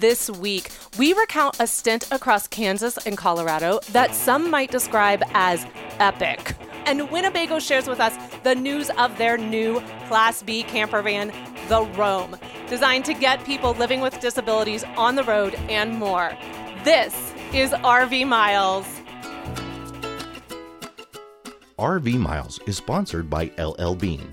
This week, we recount a stint across Kansas and Colorado that some might describe as epic. And Winnebago shares with us the news of their new Class B camper van, the Roam, designed to get people living with disabilities on the road and more. This is RV Miles. RV Miles is sponsored by LL Bean,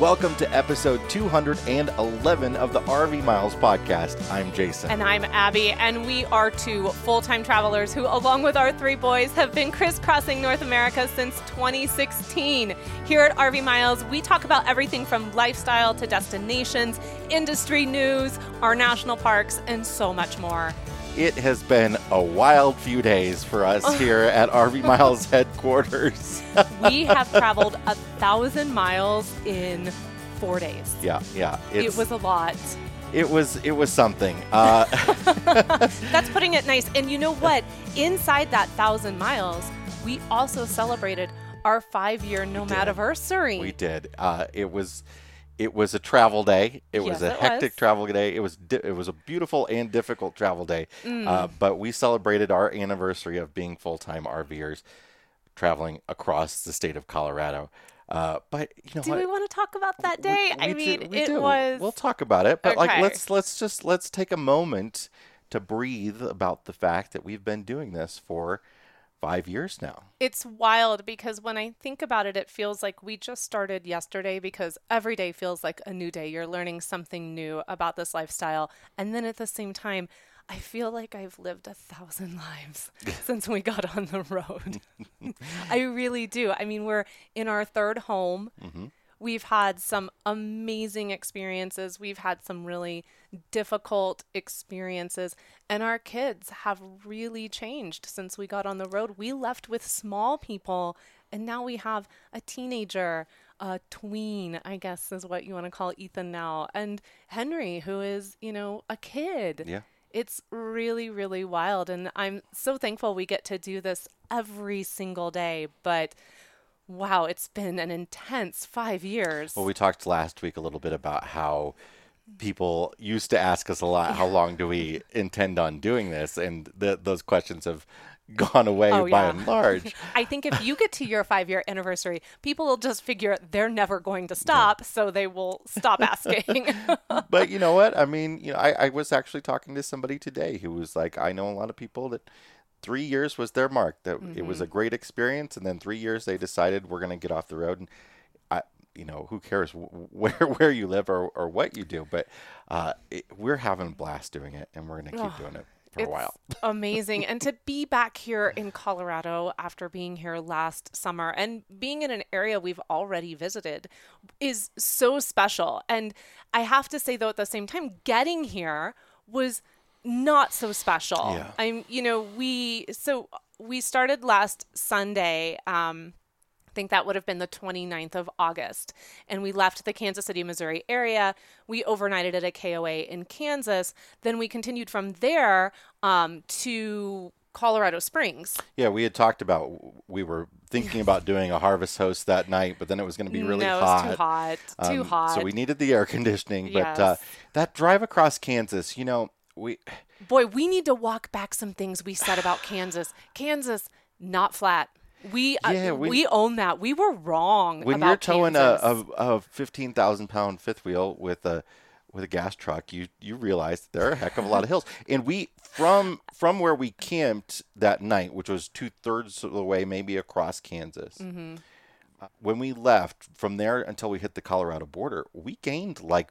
Welcome to episode 211 of the RV Miles podcast. I'm Jason. And I'm Abby, and we are two full time travelers who, along with our three boys, have been crisscrossing North America since 2016. Here at RV Miles, we talk about everything from lifestyle to destinations, industry news, our national parks, and so much more. It has been a wild few days for us here at RV Miles headquarters. we have traveled a thousand miles in four days. Yeah, yeah. It was a lot. It was it was something. Uh, That's putting it nice. And you know what? Inside that thousand miles, we also celebrated our five-year nomadiversary. We did. Uh, it was it was a travel day. It Yes, was a it hectic was. travel day. It was di- it was a beautiful and difficult travel day. Mm. Uh, but we celebrated our anniversary of being full time RVers, traveling across the state of Colorado. Uh, but you know Do what? we want to talk about that day? We- I mean, do- it do. was. We'll talk about it, but like let's let's just let's take a moment to breathe about the fact that we've been doing this for five years now. It's wild because when I think about it, it feels like we just started yesterday because every day feels like a new day. You're learning something new about this lifestyle. And then at the same time, I feel like I've lived a thousand lives since we got on the road. I really do. I mean, we're in our third home. Mm-hmm. We've had some amazing experiences. We've had some really difficult experiences. And our kids have really changed since we got on the road. We left with small people, and now we have a teenager, a tween, I guess is what you want to call Ethan now, and Henry, who is, you know, a kid. Yeah. It's really, really wild. And I'm so thankful we get to do this every single day. But wow, it's been an intense five years. Well, we talked last week a little bit about how people used to ask us a lot, how long do we intend on doing this? And th those questions have gone away Oh, by yeah. and large. I think if you get to your five year anniversary, people will just figure they're never going to stop, so they will stop asking. but you know what? I mean, you know, I, I was actually talking to somebody today who was like, I know a lot of people that three years was their mark. That it was a great experience, and then three years they decided we're going to get off the road. And I, you know, who cares where where you live or, or what you do? But uh, it, we're having a blast doing it, and we're going to keep doing it for a while. amazing. And to be back here in Colorado after being here last summer and being in an area we've already visited is so special. And I have to say, though, at the same time, getting here was not so special. Yeah. I'm, you know, we, so we started last Sunday. Um, I think that would have been the 29th of August. And we left the Kansas City, Missouri area. We overnighted at a KOA in Kansas. Then we continued from there um, to Colorado Springs. Yeah, we had talked about we were thinking about doing a harvest host that night, but then it was going to be really no, hot. too hot. Too Um, hot. So we needed the air conditioning, but uh, that drive across Kansas, you know, we Boy, we need to walk back some things we said about Kansas. Kansas, not flat. We, uh, we we- own that. We were wrong when you're towing a, a, a fifteen thousand pound fifth wheel with a with a gas truck, you you realize there are a heck of a lot of hills. And we from from where we camped that night, which was two thirds of the way, maybe across Kansas. Mm-hmm. uh, When we left from there until we hit the Colorado border, we gained like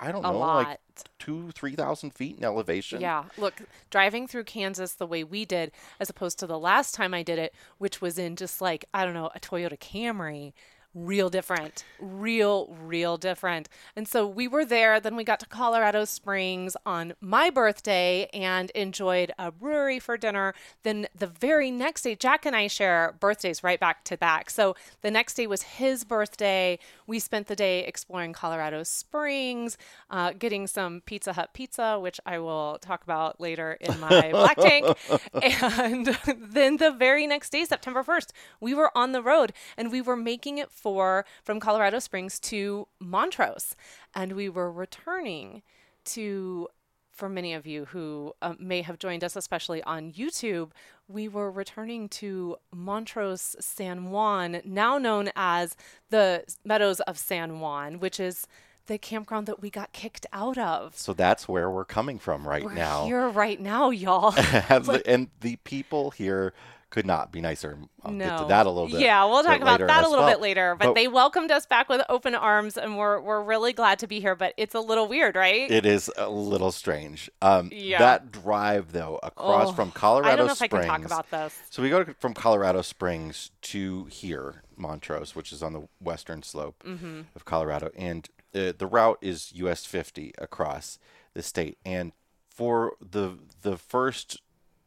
I don't A know, lot. like two, three thousand feet in elevation. Yeah, look, driving through Kansas the way we did, as opposed to the last time I did it, which was in just like, I don't know, a Toyota Camry, real different. Real, real different. And so we were there. Then we got to Colorado Springs on my birthday and enjoyed a brewery for dinner. Then the very next day, Jack and I share birthdays right back to back. So the next day was his birthday. We spent the day exploring Colorado Springs, uh, getting some Pizza Hut pizza, which I will talk about later in my Black Tank. And then the very next day, September 1st, we were on the road and we were making it for from Colorado Springs to Montrose. And we were returning to for many of you who uh, may have joined us, especially on YouTube, we were returning to Montrose San Juan, now known as the Meadows of San Juan, which is the campground that we got kicked out of. So that's where we're coming from right now. We're now. here right now, y'all. Have the- and the people here could not be nicer. I'll no. get to that a little bit. Yeah, we'll talk about that a little well. bit later. But, But- they welcomed us back with open arms, and we're we're really glad to be here. But it's a little weird, right? It is a little strange. Um, Yeah. That drive, though, across Oh, from Colorado I don't know if Springs. I can talk about this. So we go to, from Colorado Springs to here, Montrose, which is on the western slope Mm-hmm. of Colorado, and uh, the route is US 50 across the state. And for the the first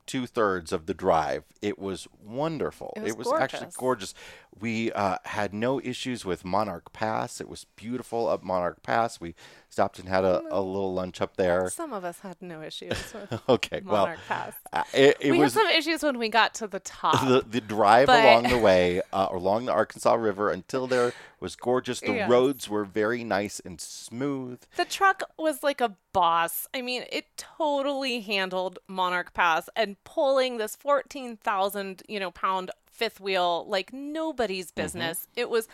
two thirds of the drive, it was wonderful. It was actually gorgeous. gorgeous. We uh, had no issues with Monarch Pass. It was beautiful up Monarch Pass. We stopped and had a, a little lunch up there. Some of us had no issues with Okay, well, Monarch Pass. uh, it, it we was had some issues when we got to the top. the, the drive along the way, uh, along the Arkansas River until there was gorgeous. The Yes. roads were very nice and smooth. The truck was like a boss. I mean, it totally handled Monarch Pass and pulling this 14,000, you know, pound fifth wheel like nobody's Mm-hmm. business. It was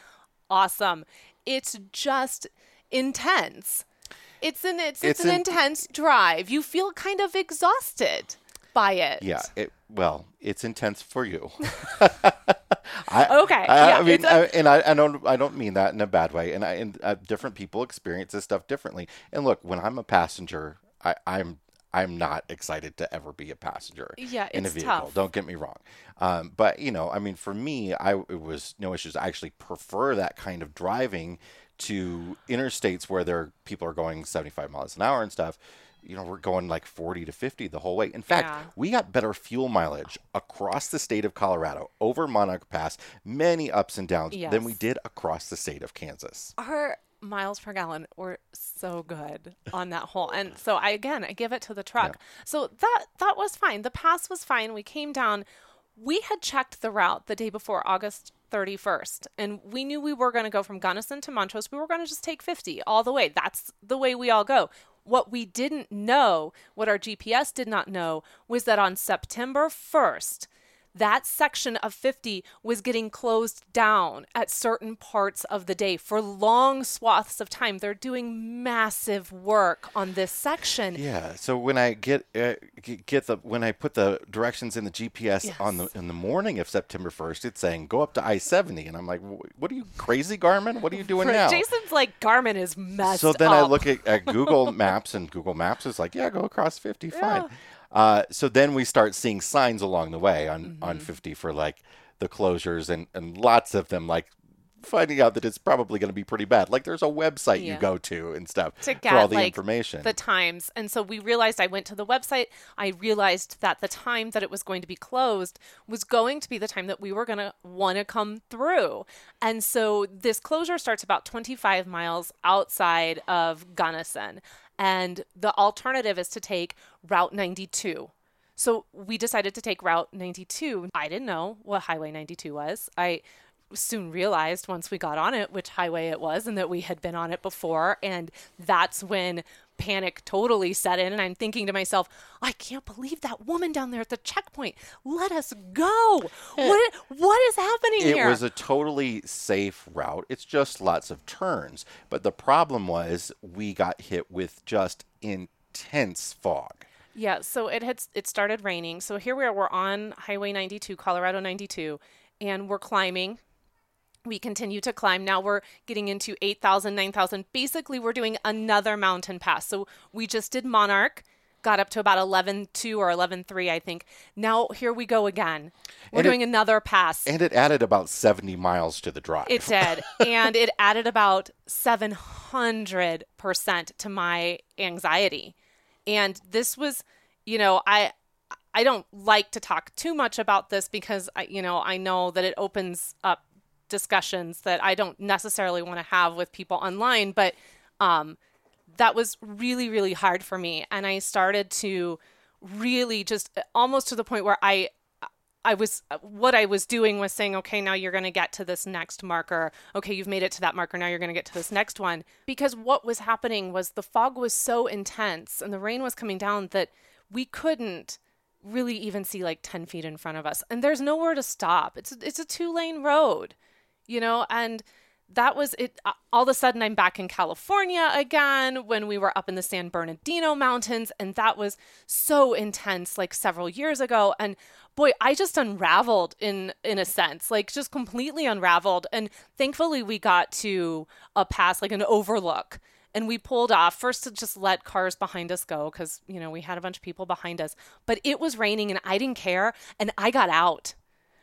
awesome. It's just intense. It's an it's, it's, It's an in- intense drive. You feel kind of exhausted by it. Yeah, it well, it's intense for you. I, Okay, I, yeah, I mean, a- I, and I, I don't, I don't mean that in a bad way. And I, and uh, different people experience this stuff differently. And look, when I'm a passenger, I, I'm, I'm not excited to ever be a passenger Yeah, in a vehicle. tough. Don't get me wrong. Um, but you know, I mean, for me, I it was no issues. I actually prefer that kind of driving to interstates where there people are going 75 miles an hour and stuff. You know, we're going like 40 to 50 the whole way. In fact, Yeah. we got better fuel mileage across the state of Colorado over Monarch Pass, many ups and downs than we did across the state of Kansas. our miles per gallon were so good on that hole and so i again i give it to the truck. So that that was fine. The pass was fine. We came down. We had checked the route the day before august 31st and we knew we were going to go from gunnison to montrose. We were going to just take 50 all the way. That's the way we all go what we didn't know what our gps did not know was that on september 1st that section of 50 was getting closed down at certain parts of the day for long swaths of time. They're doing massive work on this section. Yeah. So when I get uh, get the when I put the directions in the GPS on the in the morning of September first, it's saying go up to I seventy, and I'm like, what are you crazy, Garmin? What are you doing now? Jason's like Garmin is messed so then I look at, at Google Maps, and Google Maps is like, yeah, go across 50, fine. Uh, so then we start seeing signs along the way on, Mm-hmm. on 50 for like the closures and, and lots of them, like finding out that it's probably going to be pretty bad. Like there's a website you go to and stuff to for all the like information. the times and so we realized i went to the website i realized that the time that it was going to be closed was going to be the time that we were going to want to come through and so this closure starts about 25 miles outside of gunnison and the alternative is to take route 92 so we decided to take Route 92. I didn't know what Highway 92 was. I soon realized once we got on it which highway it was and that we had been on it before. And that's when panic totally set in. And I'm thinking to myself, I can't believe that woman down there at the checkpoint. Let us go. What, what is happening it here? It was a totally safe route. It's just lots of turns. But the problem was we got hit with just intense fog. Yeah, so it had it started raining. So here we are. We're on Highway 92, Colorado 92, and we're climbing. We continue to climb. Now we're getting into 8,000, 9,000. Basically, we're doing another mountain pass. So we just did Monarch, got up to about 11.2 or 11.3, I think. Now here we go again. We're And it- doing another pass. And it added about 70 miles to the drive. It did. and it added about 700% to my anxiety. And this was, you know, I I don't like to talk too much about this because I you know, I know that it opens up discussions that I don't necessarily want to have with people online, but um that was really really hard for me and I started to really just almost to the point where I I was what I was doing was saying, okay, now you're going to get to this next marker. Okay, you've made it to that marker. Now you're going to get to this next one. Because what was happening was the fog was so intense and the rain was coming down that we couldn't really even see like 10 feet in front of us. And there's nowhere to stop. It's it's a two lane road, you know, and that was it. Uh, All of a sudden, I'm back in California again when we were up in the San Bernardino Mountains, and that was so intense, like several years ago. And boy, I just unraveled in in a sense, like just completely unraveled. And thankfully, we got to a pass, like an overlook, and we pulled off first to just let cars behind us go because you know we had a bunch of people behind us. But it was raining, and I didn't care, and I got out.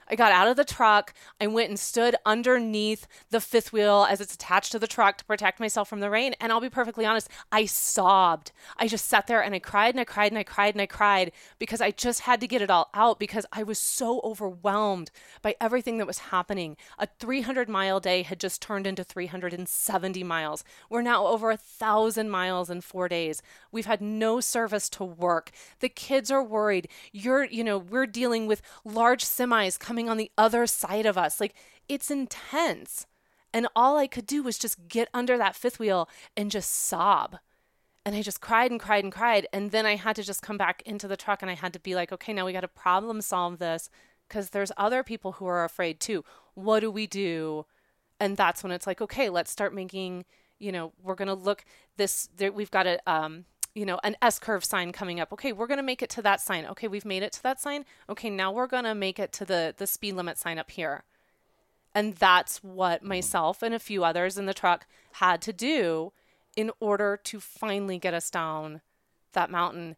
I got out of the truck. I went and stood underneath the fifth wheel as it's attached to the truck to protect myself from the rain. And I'll be perfectly honest, I sobbed. I just sat there and I cried and I cried and I cried and I cried because I just had to get it all out because I was so overwhelmed by everything that was happening. A 300 mile day had just turned into 370 miles. We're now over a thousand miles in four days. We've had no service to work. The kids are worried. You're, you know, we're dealing with large semis coming on the other side of us. Like it's intense. And all I could do was just get under that fifth wheel and just sob. And I just cried and cried and cried. And then I had to just come back into the truck and I had to be like, okay, now we got to problem solve this because there's other people who are afraid too. What do we do? And that's when it's like, okay, let's start making, you know, we're going to look this, there, we've got a, um, you know, an S curve sign coming up. Okay, we're going to make it to that sign. Okay, we've made it to that sign. Okay, now we're going to make it to the the speed limit sign up here. And that's what myself and a few others in the truck had to do in order to finally get us down that mountain.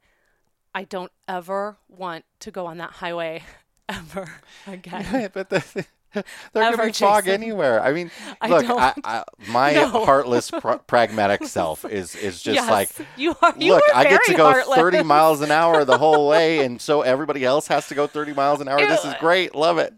I don't ever want to go on that highway ever again. but the, there could be fog Jason. anywhere. I mean, I look, I. I, my No. heartless, pr- pragmatic self is is just yes, like, you are. You look, I get to go heartless. 30 miles an hour the whole way, and so everybody else has to go 30 miles an hour. This is great. Love it.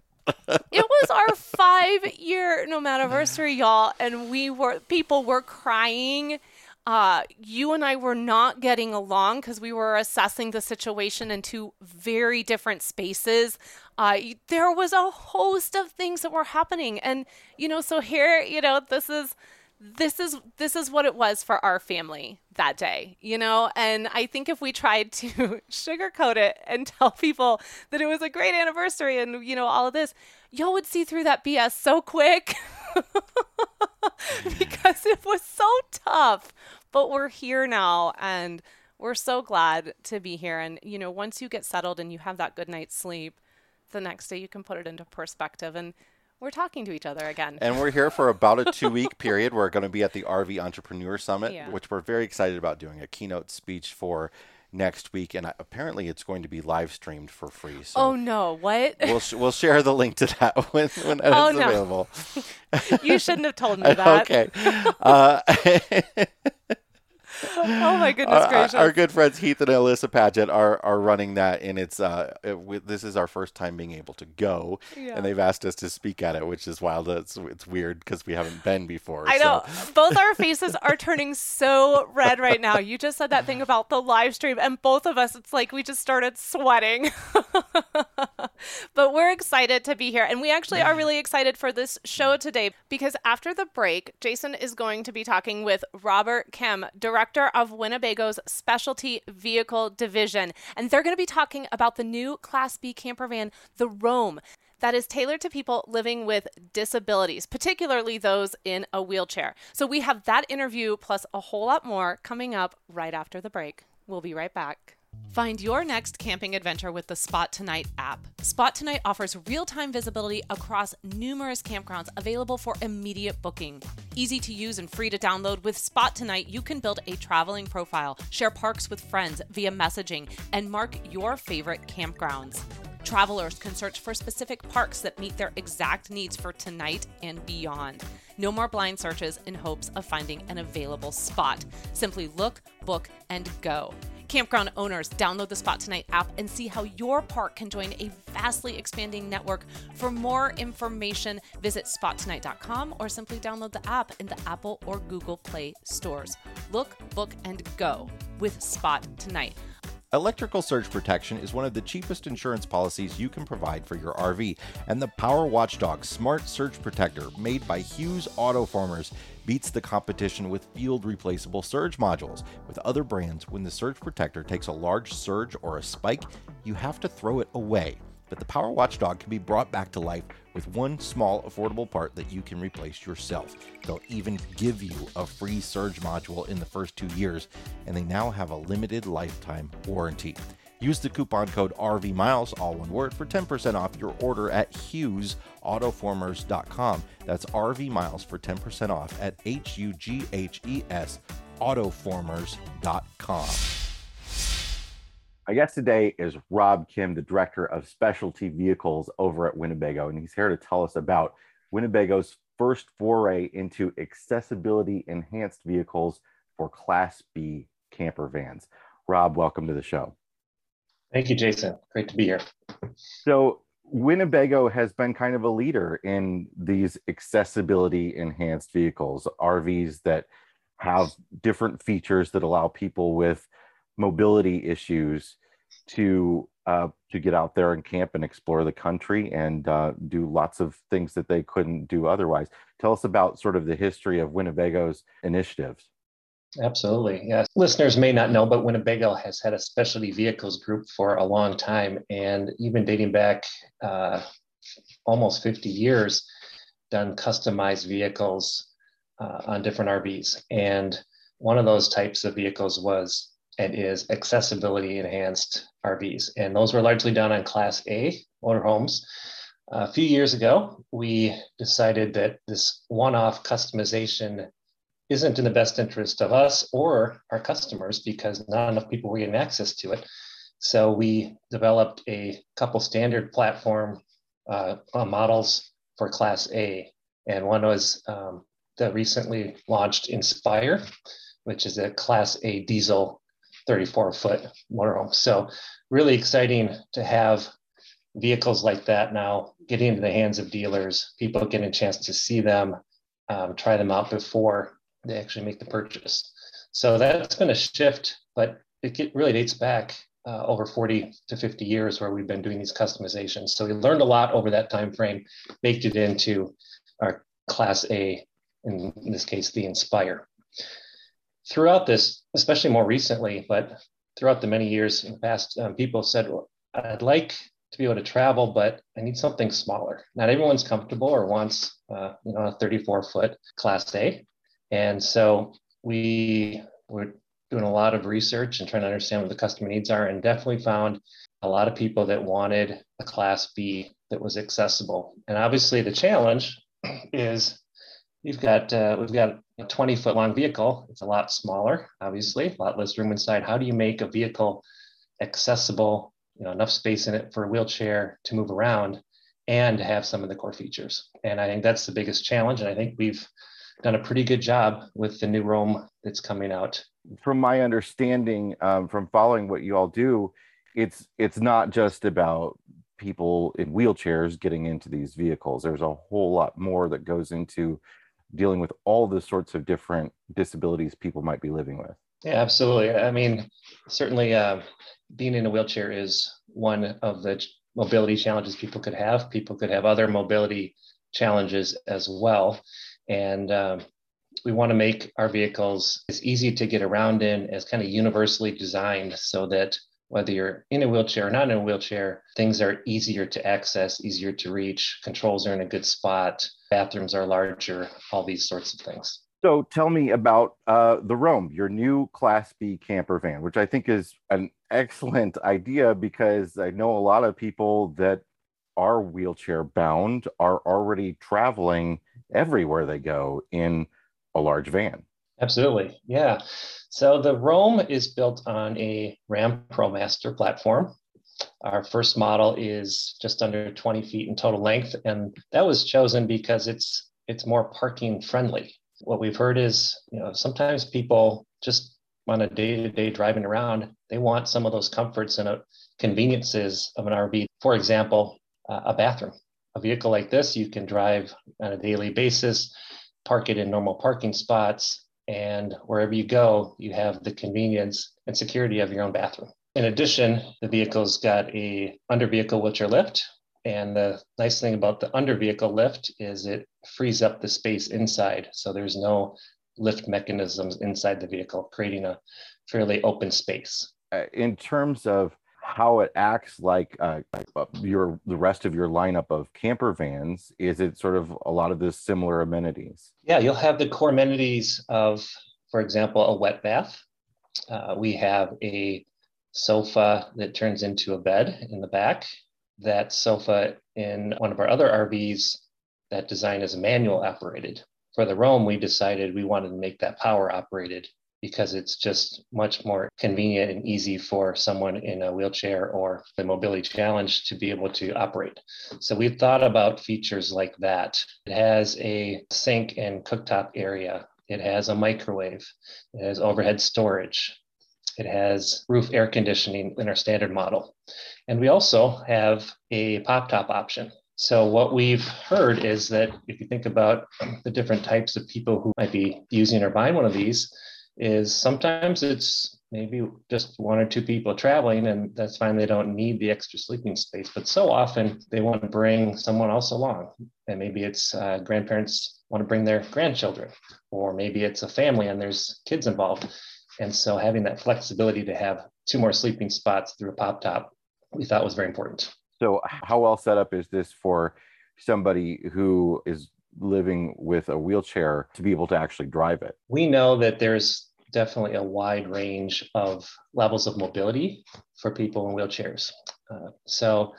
it was our five year nomadiversary, y'all, and we were people were crying. Uh, you and I were not getting along because we were assessing the situation in two very different spaces. Uh, there was a host of things that were happening, and you know, so here, you know, this is this is this is what it was for our family that day you know? And i think if we tried to sugarcoat it and tell people that it was a great anniversary and you know all of this y'all would see through that bs so quick because it was so tough but we're here now and we're so glad to be here and you know once you get settled and you have that good night's sleep the next day you can put it into perspective and we're talking to each other again And we're here for about a two week period. We're going to be at the RV Entrepreneur Summit, Yeah. which we're very excited about doing a keynote speech for next week. And apparently, it's going to be live streamed for free. So oh no what we'll, sh- we'll share the link to that when, when it's Oh, no. available. you shouldn't have told me that. okay. Uh, Oh my goodness our, gracious. our good friends Heath and Alyssa Padgett are, are running that, and it's uh, it, we, this is our first time being able to go, Yeah. and they've asked us to speak at it, which is wild. It's it's weird because we haven't been before. I so- know. Both our faces are turning so red right now. You just said that thing about the live stream, and both of us, it's like we just started sweating. but we're excited to be here. And we actually are really excited for this show today because after the break, Jason is going to be talking with Robert Kim, director of Winnebago's Specialty Vehicle Division. And they're going to be talking about the new Class B camper van, the Roam that is tailored to people living with disabilities, particularly those in a wheelchair. So we have that interview plus a whole lot more coming up right after the break. We'll be right back. Find your next camping adventure with the Spot Tonight app. Spot Tonight offers real time visibility across numerous campgrounds available for immediate booking. Easy to use and free to download, with Spot Tonight, you can build a traveling profile, share parks with friends via messaging, and mark your favorite campgrounds. Travelers can search for specific parks that meet their exact needs for tonight and beyond. No more blind searches in hopes of finding an available spot. Simply look, book, and go. Campground owners, download the Spot Tonight app and see how your park can join a vastly expanding network. For more information, visit spottonight.com or simply download the app in the Apple or Google Play stores. Look, book, and go with Spot Tonight. Electrical surge protection is one of the cheapest insurance policies you can provide for your RV, and the Power Watchdog Smart Surge Protector, made by Hughes Autoformers, beats the competition with field replaceable surge modules. With other brands, when the surge protector takes a large surge or a spike, you have to throw it away but the Power Watchdog can be brought back to life with one small affordable part that you can replace yourself. They'll even give you a free surge module in the first two years, and they now have a limited lifetime warranty. Use the coupon code RVMiles, all one word, for 10% off your order at HughesAutoformers.com. That's RV Miles for 10% off at H U G H E S Autoformers.com. My guest today is Rob Kim, the director of specialty vehicles over at Winnebago, and he's here to tell us about Winnebago's first foray into accessibility enhanced vehicles for Class B camper vans. Rob, welcome to the show. Thank you, Jason. Great to be here. So, Winnebago has been kind of a leader in these accessibility enhanced vehicles, RVs that have different features that allow people with mobility issues to uh, to get out there and camp and explore the country and uh, do lots of things that they couldn't do otherwise. Tell us about sort of the history of Winnebago's initiatives. Absolutely. Yes. Listeners may not know, but Winnebago has had a specialty vehicles group for a long time and even dating back uh, almost 50 years, done customized vehicles uh, on different RVs. And one of those types of vehicles was and is accessibility enhanced RVs. And those were largely done on Class A motorhomes. A few years ago, we decided that this one off customization isn't in the best interest of us or our customers because not enough people were getting access to it. So we developed a couple standard platform uh, models for Class A. And one was um, the recently launched Inspire, which is a Class A diesel 34 foot motorhome. So really exciting to have vehicles like that now getting into the hands of dealers, people getting a chance to see them, um, try them out before they actually make the purchase. So that's been a shift, but it really dates back uh, over 40 to 50 years where we've been doing these customizations. So we learned a lot over that time frame, baked it into our Class A, in this case, the Inspire throughout this, especially more recently, but throughout the many years in the past, um, people said, well, I'd like to be able to travel, but I need something smaller. Not everyone's comfortable or wants, uh, you know, a 34 foot Class A. And so we were doing a lot of research and trying to understand what the customer needs are, and definitely found a lot of people that wanted a Class B that was accessible. And obviously, the challenge is We've got uh, we've got a 20 foot long vehicle. It's a lot smaller, obviously, a lot less room inside. How do you make a vehicle accessible? You know, enough space in it for a wheelchair to move around, and have some of the core features. And I think that's the biggest challenge. And I think we've done a pretty good job with the new Roam that's coming out. From my understanding, um, from following what you all do, it's it's not just about people in wheelchairs getting into these vehicles. There's a whole lot more that goes into dealing with all the sorts of different disabilities people might be living with. Yeah, absolutely. I mean, certainly uh, being in a wheelchair is one of the mobility challenges people could have. People could have other mobility challenges as well. And um, we want to make our vehicles as easy to get around in, as kind of universally designed so that whether you're in a wheelchair or not in a wheelchair, things are easier to access, easier to reach, controls are in a good spot, bathrooms are larger, all these sorts of things. So tell me about uh, the Roam, your new Class B camper van, which I think is an excellent idea because I know a lot of people that are wheelchair bound are already traveling everywhere they go in a large van. Absolutely. Yeah. So the Roam is built on a Ram ProMaster platform. Our first model is just under 20 feet in total length, and that was chosen because it's it's more parking friendly. What we've heard is, you know, sometimes people just on a day-to-day driving around, they want some of those comforts and uh, conveniences of an RV. For example, uh, a bathroom. A vehicle like this, you can drive on a daily basis, park it in normal parking spots, and wherever you go, you have the convenience and security of your own bathroom. In addition, the vehicle's got a under vehicle wheelchair lift. And the nice thing about the under vehicle lift is it frees up the space inside. So there's no lift mechanisms inside the vehicle, creating a fairly open space. Uh, in terms of how it acts like uh, uh, your the rest of your lineup of camper vans, is it sort of a lot of the similar amenities? Yeah, you'll have the core amenities of, for example, a wet bath. Uh, we have a sofa that turns into a bed in the back. That sofa in one of our other RVs, that design is manual operated. For the Roam, we decided we wanted to make that power operated because it's just much more convenient and easy for someone in a wheelchair or the mobility challenge to be able to operate. So we've thought about features like that. It has a sink and cooktop area. It has a microwave. It has overhead storage. It has roof air conditioning in our standard model. And we also have a pop top option. So, what we've heard is that if you think about the different types of people who might be using or buying one of these, is sometimes it's maybe just one or two people traveling and that's fine they don't need the extra sleeping space but so often they want to bring someone else along and maybe it's uh, grandparents want to bring their grandchildren or maybe it's a family and there's kids involved and so having that flexibility to have two more sleeping spots through a pop top, we thought was very important. So how well set up is this for somebody who is living with a wheelchair to be able to actually drive it? We know that there's definitely a wide range of levels of mobility for people in wheelchairs. Uh, so,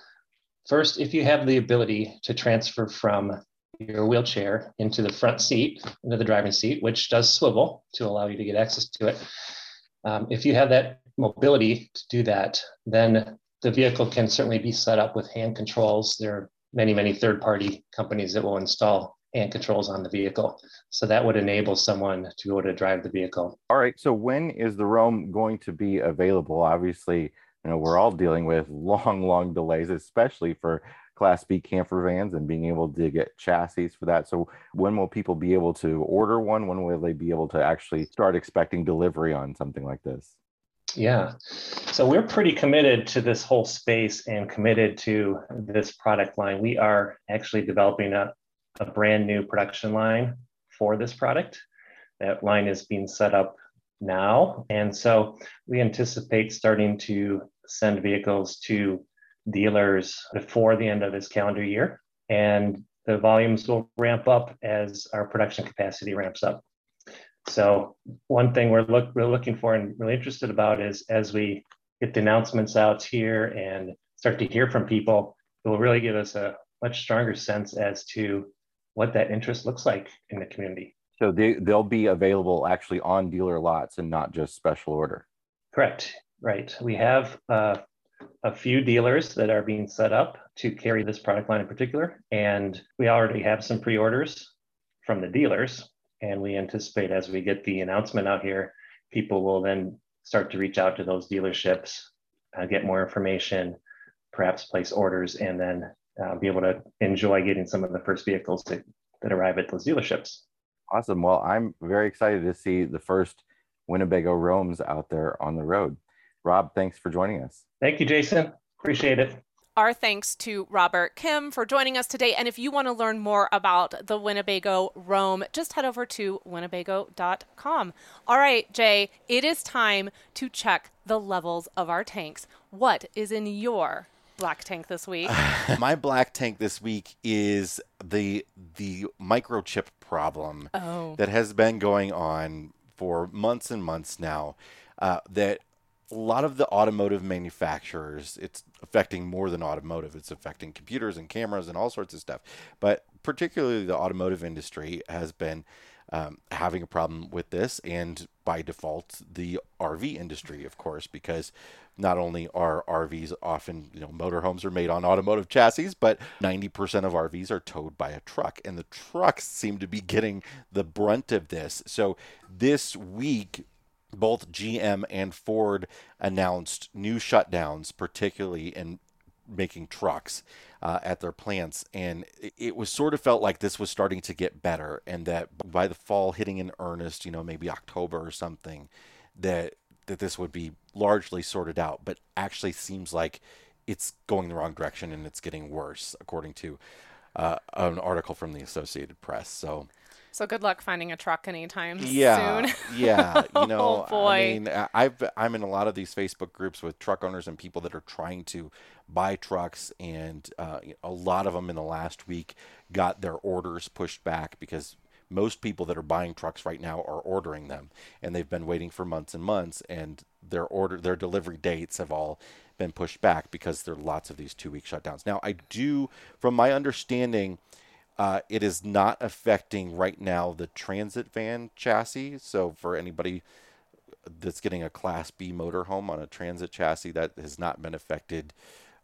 first, if you have the ability to transfer from your wheelchair into the front seat, into the driving seat, which does swivel to allow you to get access to it. Um, if you have that mobility to do that, then the vehicle can certainly be set up with hand controls. There are many, many third party companies that will install hand controls on the vehicle. So that would enable someone to be able to drive the vehicle. All right. So when is the Roam going to be available? Obviously, you know, we're all dealing with long, long delays, especially for Class B camper vans and being able to get chassis for that. So, when will people be able to order one? When will they be able to actually start expecting delivery on something like this? Yeah. So, we're pretty committed to this whole space and committed to this product line. We are actually developing a, a brand new production line for this product. That line is being set up now. And so, we anticipate starting to send vehicles to dealers before the end of this calendar year. And the volumes will ramp up as our production capacity ramps up. So one thing we're, look, we're looking for and really interested about is as we get the announcements out here and start to hear from people, it will really give us a much stronger sense as to what that interest looks like in the community. So they, they'll be available actually on dealer lots and not just special order. Correct. Right. We have uh, a few dealers that are being set up to carry this product line in particular. And we already have some pre orders from the dealers. And we anticipate as we get the announcement out here, people will then start to reach out to those dealerships, uh, get more information, perhaps place orders, and then uh, be able to enjoy getting some of the first vehicles that, that arrive at those dealerships. Awesome. Well, I'm very excited to see the first Winnebago Roams out there on the road. Rob, thanks for joining us. Thank you, Jason. Appreciate it. Our thanks to Robert Kim for joining us today. And if you want to learn more about the Winnebago Roam, just head over to winnebago.com. All right, Jay, it is time to check the levels of our tanks. What is in your black tank this week? My black tank this week is the the microchip problem Oh. that has been going on for months and months now. Uh, that a lot of the automotive manufacturers, it's affecting more than automotive. It's affecting computers and cameras and all sorts of stuff. But particularly the automotive industry has been um, having a problem with this, and by default, the RV industry, of course, because not only are RVs often, you know, motorhomes are made on automotive chassis, but 90% of RVs are towed by a truck, and the trucks seem to be getting the brunt of this. So this week, both GM and Ford announced new shutdowns, particularly in making trucks uh, at their plants. And it, it was sort of felt like this was starting to get better, and that by the fall hitting in earnest, you know, maybe October or something, that that this would be largely sorted out. But actually, seems like it's going the wrong direction and it's getting worse, according to uh, an article from the Associated Press. So. So good luck finding a truck anytime Yeah, soon. yeah. You know, Oh, boy. I mean, I've I'm in a lot of these Facebook groups with truck owners and people that are trying to buy trucks, and uh, a lot of them in the last week got their orders pushed back because most people that are buying trucks right now are ordering them, and they've been waiting for months and months, and their order their delivery dates have all been pushed back because there are lots of these two week shutdowns. Now, I do, from my understanding. Uh, it is not affecting right now the transit van chassis. So for anybody that's getting a Class B motorhome on a transit chassis, that has not been affected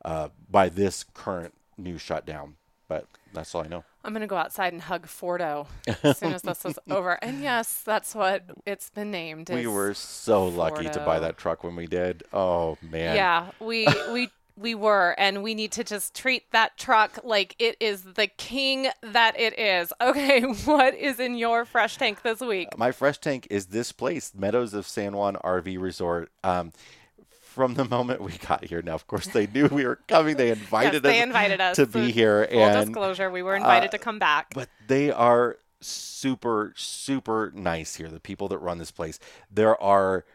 uh, by this current new shutdown. But that's all I know. I'm gonna go outside and hug Fordo as soon as this is over. And yes, that's what it's been named. We were so lucky to buy that truck when we did. Oh man. Yeah, we we we were, and we need to just treat that truck like it is the king that it is. Okay, what is in your fresh tank this week? My fresh tank is this place, Meadows of San Juan RV Resort. Um, from the moment we got here, now of course they knew we were coming. They invited yes, they us invited us to be here, Full and disclosure, we were invited uh, to come back. but they are super super nice here the people that run this place there are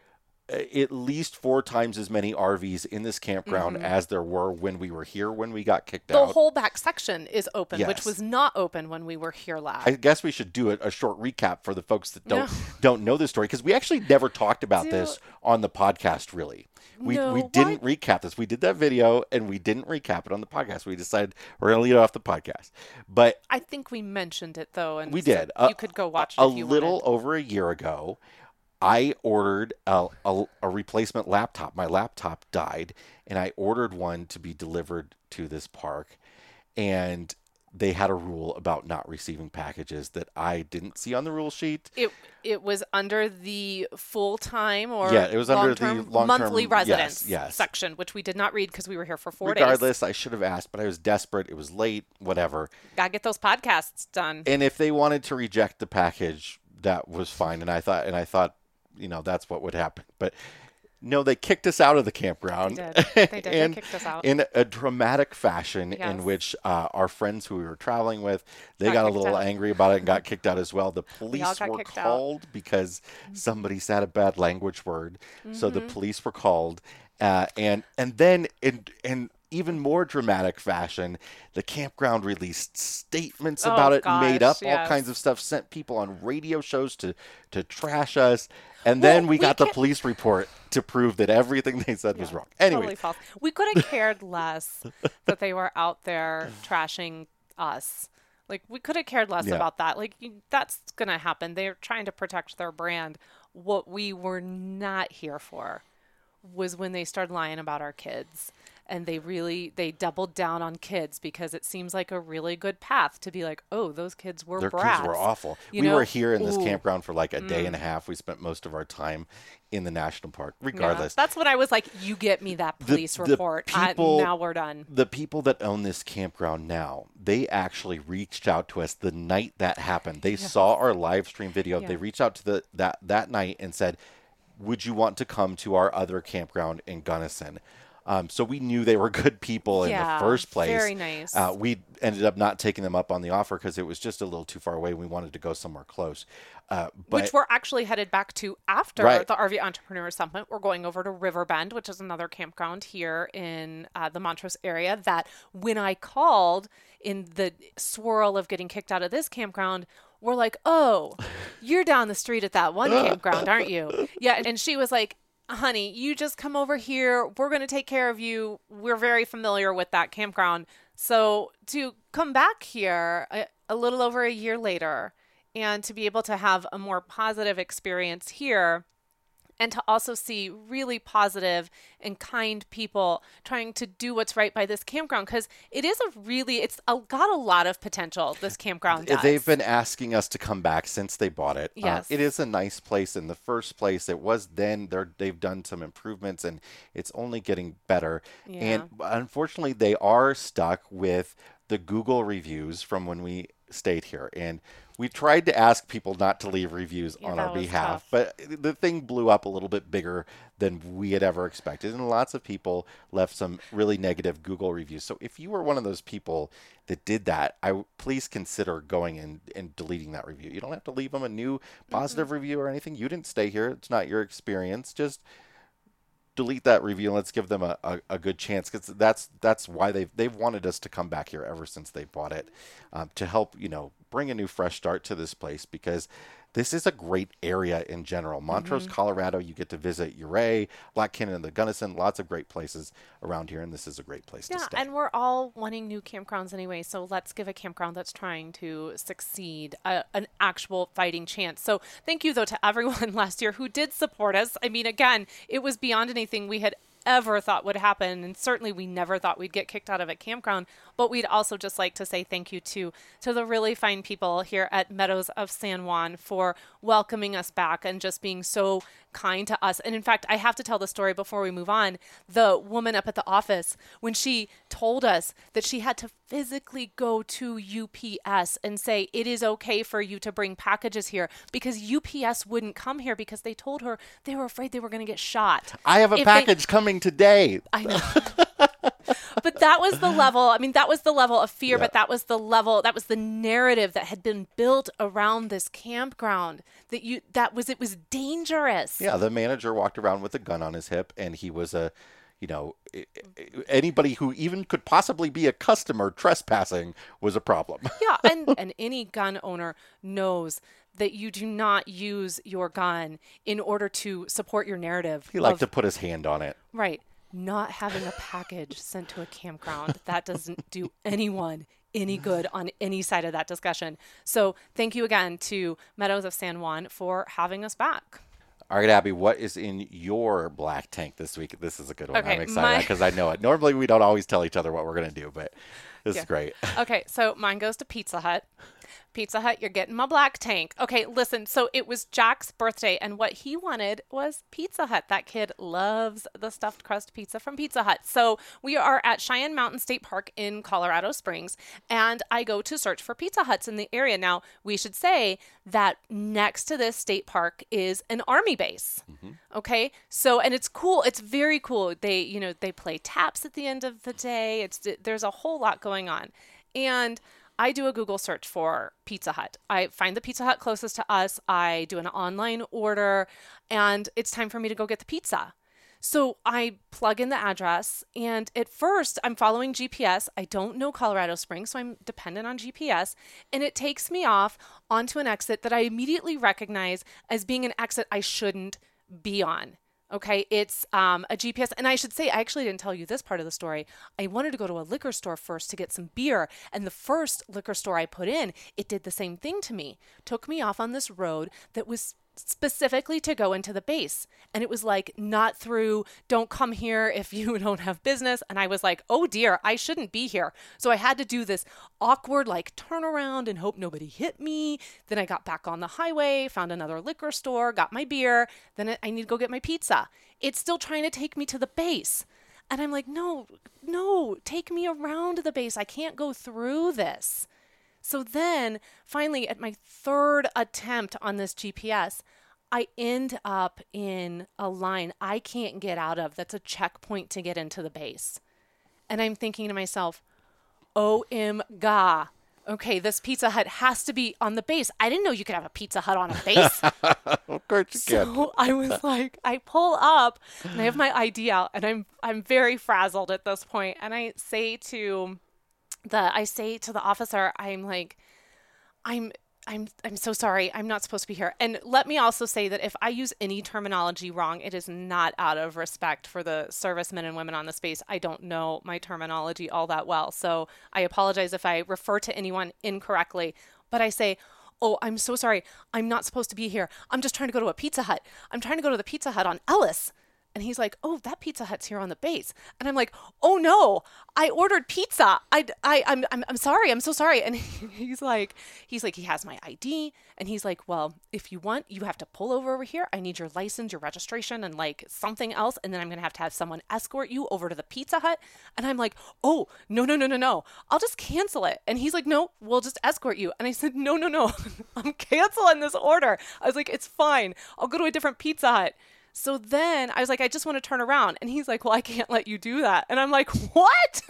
uh, at least four times as many rvs in this campground as there were when we were here when we got kicked Mm-hmm. the whole back section is open, which was not open when we were here last. I guess we should do a, a short recap for the folks that don't don't know this story because we actually never talked about Do- this on the podcast. Really, we No, we didn't recap this. We did that video and we didn't recap it on the podcast. We decided we're gonna leave it off the podcast. But I think we mentioned it though, and we did. A- you could go watch it a if you little wanted. over a year ago. I ordered a, a, a replacement laptop. My laptop died, and I ordered one to be delivered to this park. And they had a rule about not receiving packages that I didn't see on the rule sheet. It it was under the full time or Yeah, it was under the monthly residence yes. section, which we did not read because we were here for four days. Regardless, I should have asked, but I was desperate. It was late, whatever. Gotta get those podcasts done. And if they wanted to reject the package, that was fine. And I thought, and I thought, you know, that's what would happen. But no, they kicked us out of the campground. They did. They did. They and kicked us out. in a dramatic fashion, Yes. in which uh, our friends who we were traveling with, they Got got, a little out. angry about it and got kicked out as well. The police got were kicked out. called because somebody said a bad language word, so Mm-hmm. the police were called, uh, and and then in in even more dramatic fashion, the campground released statements Oh, about it, made up gosh, all kinds of stuff, sent people on radio shows to to trash us, and then we we got the can't- police report to prove that everything they said was wrong. Anyway, Totally false. We could have cared less that they were out there trashing us. Like we could have cared less Yeah. about that. Like you, that's gonna happen. They're trying to protect their brand. What we were not here for was when they started lying about our kids and they really they doubled down on kids because it seems like a really good path to be like oh those kids were Their brats. kids were awful. You we know? were here in this Ooh. Mm. campground for like a day and a half. We spent most of our time in the national park. Yeah. Regardless, that's when I was like, "You get me that police the report. I- people- now we're done." the people that own this campground now, they actually reached out to us the night that happened. They saw our live stream video. They reached out to the that that night and said, "Would you want to come to our other campground in Gunnison?" Um, so we knew they were good people in Yeah, the first place. very nice. Uh, we ended up not taking them up on the offer because it was just a little too far away. We wanted to go somewhere close. Uh, but which we're actually headed back to after Right. the RV Entrepreneur Summit. We're going over to Riverbend, which is another campground here in uh, the Montrose area. That when I called in the swirl of getting kicked out of this campground, we're like, oh, you're down the street at that one campground, aren't you? Yeah. And she was like, honey, you just come over here. We're going to take care of you. We're very familiar with that campground. So to come back here a, a little over a year later and to be able to have a more positive experience here and to also see really positive and kind people trying to do what's right by this campground because it is a really it's a, got a lot of potential this campground does. They've been asking us to come back since they bought it. Uh, it is a nice place in the first place. It was then. They're they've done some improvements and it's only getting better. yeah. And unfortunately, they are stuck with the Google reviews from when we stayed here. And we tried to ask people not to leave reviews Yeah, on our behalf, tough. but the thing blew up a little bit bigger than we had ever expected. And lots of people left some really negative Google reviews. So if you were one of those people that did that, I please consider going and, and deleting that review. You don't have to leave them a new positive review or anything. You didn't stay here. It's not your experience. Just delete that review and let's give them a, a, a good chance because that's that's why they've they've wanted us to come back here ever since they bought it um, to help you know bring a new fresh start to this place because this is a great area in general montrose mm-hmm. colorado you get to visit Ouray black canyon and the gunnison lots of great places around here and this is a great place to Yeah, stay and we're all wanting new campgrounds anyway, so let's give a campground that's trying to succeed a, an actual fighting chance. So thank you though to everyone last year who did support us. I mean, again, it was beyond anything we had ever thought would happen and certainly we never thought we'd get kicked out of a campground but we'd also just like to say thank you to to the really fine people here at meadows of san juan for welcoming us back and just being so kind to us. And in fact i have to tell the story before we move on. The woman up at the office when she told us that she had to physically go to ups and say it is okay for you to bring packages here because ups wouldn't come here because they told her they were afraid they were going to get shot. I have a If they- package coming today. I know. but that was the level. I mean, that was the level of fear, but that was the level. That was the narrative that had been built around this campground. That you. That was. It was dangerous. yeah the manager walked around with a gun on his hip and he was a you know anybody who even could possibly be a customer trespassing was a problem yeah and and any gun owner knows that you do not use your gun in order to support your narrative he liked of- to put his hand on it right not having a package sent to a campground that doesn't do anyone any good on any side of that discussion so thank you again to meadows of san juan for having us back All right, Abby, what is in your black tank this week? This is a good one. Okay, I'm excited my- because I know it. Normally, we don't always tell each other what we're going to do, but this Yeah. is great. Okay, so mine goes to Pizza Hut. Pizza Hut, you're getting my black tank. Okay, listen, so it was Jack's birthday, and what he wanted was Pizza Hut. That kid loves the stuffed crust pizza from Pizza Hut. So we are at Cheyenne Mountain State Park in Colorado Springs, and I go to search for Pizza Huts in the area. Now, we should say that next to this state park is an army base. Mm-hmm. Okay, so and it's cool. It's very cool. They, you know, they play taps at the end of the day. It's there's a whole lot going on, and I do a Google search for Pizza Hut. I find the Pizza Hut closest to us. I do an online order, and it's time for me to go get the pizza. So I plug in the address, and at first I'm following GPS. I don't know Colorado Springs, so I'm dependent on GPS, and it takes me off onto an exit that I immediately recognize as being an exit I shouldn't be on. Okay, it's um, a GPS, and I should say, I actually didn't tell you this part of the story. I wanted to go to a liquor store first to get some beer, and the first liquor store I put in, it did the same thing to me. Took me off on this road that was specifically to go into the base. And it was like, not through, don't come here if you don't have business. And I was like, oh dear, I shouldn't be here. So I had to do this awkward, like, turnaround and hope nobody hit me. Then I got back on the highway, found another liquor store, got my beer. Then I- need to go get my pizza. It's still trying to take me to the base. And I'm like, no, no, take me around the base. I can't go through this. So then, finally, at my third attempt on this GPS, I end up in a line I can't get out of that's a checkpoint to get into the base. And I'm thinking to myself, OM Okay, this Pizza Hut has to be on the base. I didn't know you could have a Pizza Hut on a base. of course you so can. I was like, I pull up and I have my ID out and I'm I'm very frazzled at this point and I say to the I say to the officer, I'm like, I'm I'm I'm so sorry. I'm not supposed to be here. And let me also say that if I use any terminology wrong, it is not out of respect for the servicemen and women on the space. I don't know my terminology all that well. So I apologize if I refer to anyone incorrectly, but I say Oh, I'm so sorry. I'm not supposed to be here. I'm just trying to go to a Pizza Hut. I'm trying to go to the Pizza Hut on Ellis. And he's like, "Oh, that Pizza Hut's here on the base." And I'm like, "Oh no, I ordered pizza. I, I, I'm, I'm, I'm sorry. I'm so sorry." And he's like, he's like, he has my ID, and he's like, "Well, if you want, you have to pull over over here. I need your license, your registration, and like something else, and then I'm gonna have to have someone escort you over to the Pizza Hut." And I'm like, "Oh, no, no, no, no, no. I'll just cancel it." And he's like, "No, we'll just escort you." And I said, "No, no, no. I'm canceling this order." I was like, "It's fine. I'll go to a different Pizza Hut." So then I was like, I just want to turn around. And he's like, Well, I can't let you do that. And I'm like, What?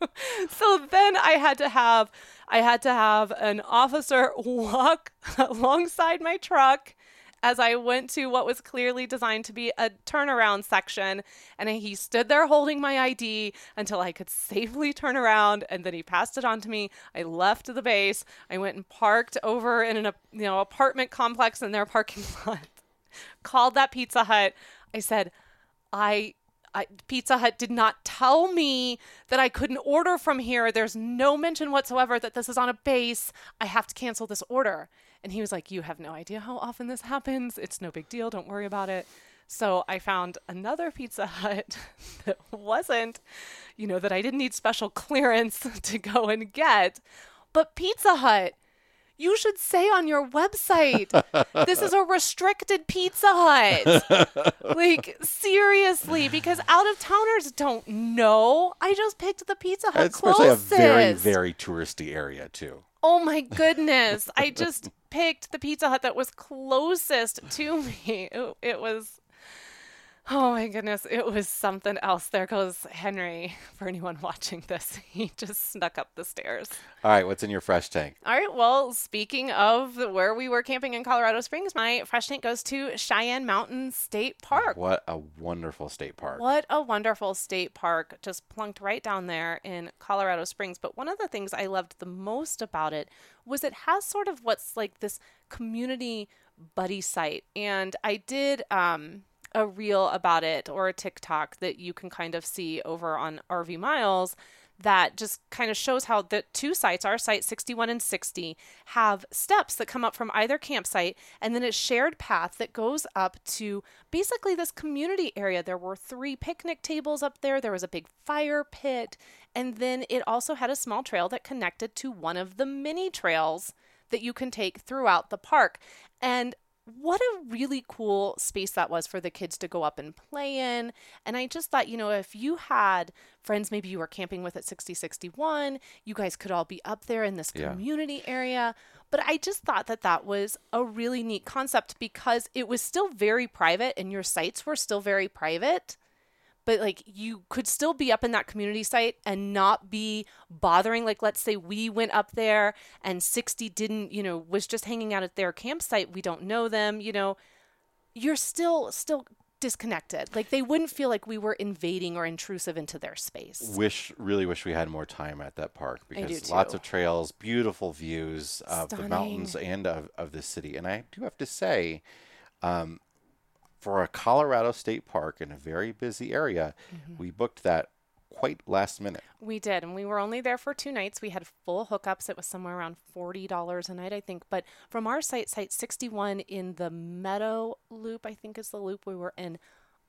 so then I had to have I had to have an officer walk alongside my truck as I went to what was clearly designed to be a turnaround section. And he stood there holding my ID until I could safely turn around. And then he passed it on to me. I left the base. I went and parked over in an you know apartment complex in their parking lot called that Pizza Hut. I said, I, I, Pizza Hut did not tell me that I couldn't order from here. There's no mention whatsoever that this is on a base. I have to cancel this order. And he was like, You have no idea how often this happens. It's no big deal. Don't worry about it. So I found another Pizza Hut that wasn't, you know, that I didn't need special clearance to go and get. But Pizza Hut you should say on your website, this is a restricted Pizza Hut. like, seriously, because out of towners don't know. I just picked the Pizza Hut Especially closest. a very, very touristy area, too. Oh my goodness. I just picked the Pizza Hut that was closest to me. It was Oh my goodness, it was something else. There goes Henry. For anyone watching this, he just snuck up the stairs. All right, what's in your fresh tank? All right, well, speaking of where we were camping in Colorado Springs, my fresh tank goes to Cheyenne Mountain State Park. What a wonderful state park. What a wonderful state park, just plunked right down there in Colorado Springs. But one of the things I loved the most about it was it has sort of what's like this community buddy site. And I did um a reel about it or a TikTok that you can kind of see over on RV Miles that just kind of shows how the two sites, our site 61 and 60, have steps that come up from either campsite and then a shared path that goes up to basically this community area. There were three picnic tables up there, there was a big fire pit, and then it also had a small trail that connected to one of the mini trails that you can take throughout the park. And what a really cool space that was for the kids to go up and play in. And I just thought, you know, if you had friends maybe you were camping with at 6061, you guys could all be up there in this community yeah. area. But I just thought that that was a really neat concept because it was still very private and your sites were still very private but like you could still be up in that community site and not be bothering. Like let's say we went up there and 60 didn't you know was just hanging out at their campsite we don't know them you know you're still still disconnected. Like they wouldn't feel like we were invading or intrusive into their space. Wish really wish we had more time at that park because lots of trails beautiful views of Stunning. the mountains and of, of the city. And i do have to say um, for a Colorado State Park in a very busy area, mm-hmm. we booked that quite last minute. We did, and we were only there for two nights. We had full hookups. It was somewhere around forty dollars a night, I think. But from our site, site sixty-one in the Meadow Loop, I think is the loop we were in,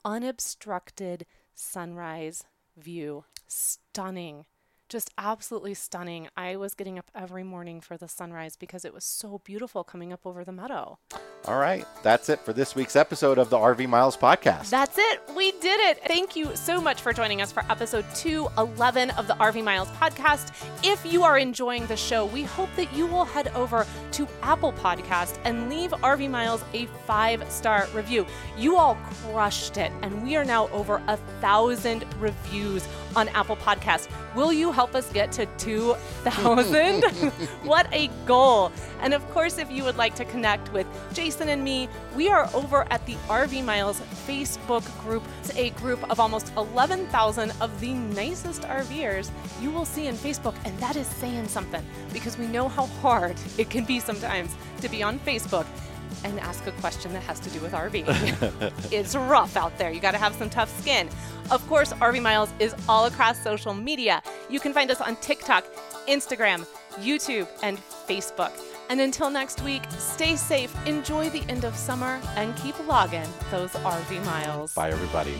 unobstructed sunrise view, stunning just absolutely stunning. I was getting up every morning for the sunrise because it was so beautiful coming up over the meadow. All right. That's it for this week's episode of the RV Miles podcast. That's it. We did it. Thank you so much for joining us for episode 211 of the RV Miles podcast. If you are enjoying the show, we hope that you will head over to Apple Podcast and leave RV Miles a five star review. You all crushed it, and we are now over a thousand reviews on Apple Podcast. Will you help us get to 2,000? what a goal! And of course, if you would like to connect with Jason and me, we are over at the RV Miles Facebook group. It's a group of almost 11,000 of the nicest RVers you will see in Facebook, and that is saying something because we know how hard it can be sometimes to be on Facebook and ask a question that has to do with RV. it's rough out there. You got to have some tough skin. Of course, RV Miles is all across social media. You can find us on TikTok, Instagram, YouTube, and Facebook. And until next week, stay safe, enjoy the end of summer, and keep logging those RV miles. Bye, everybody.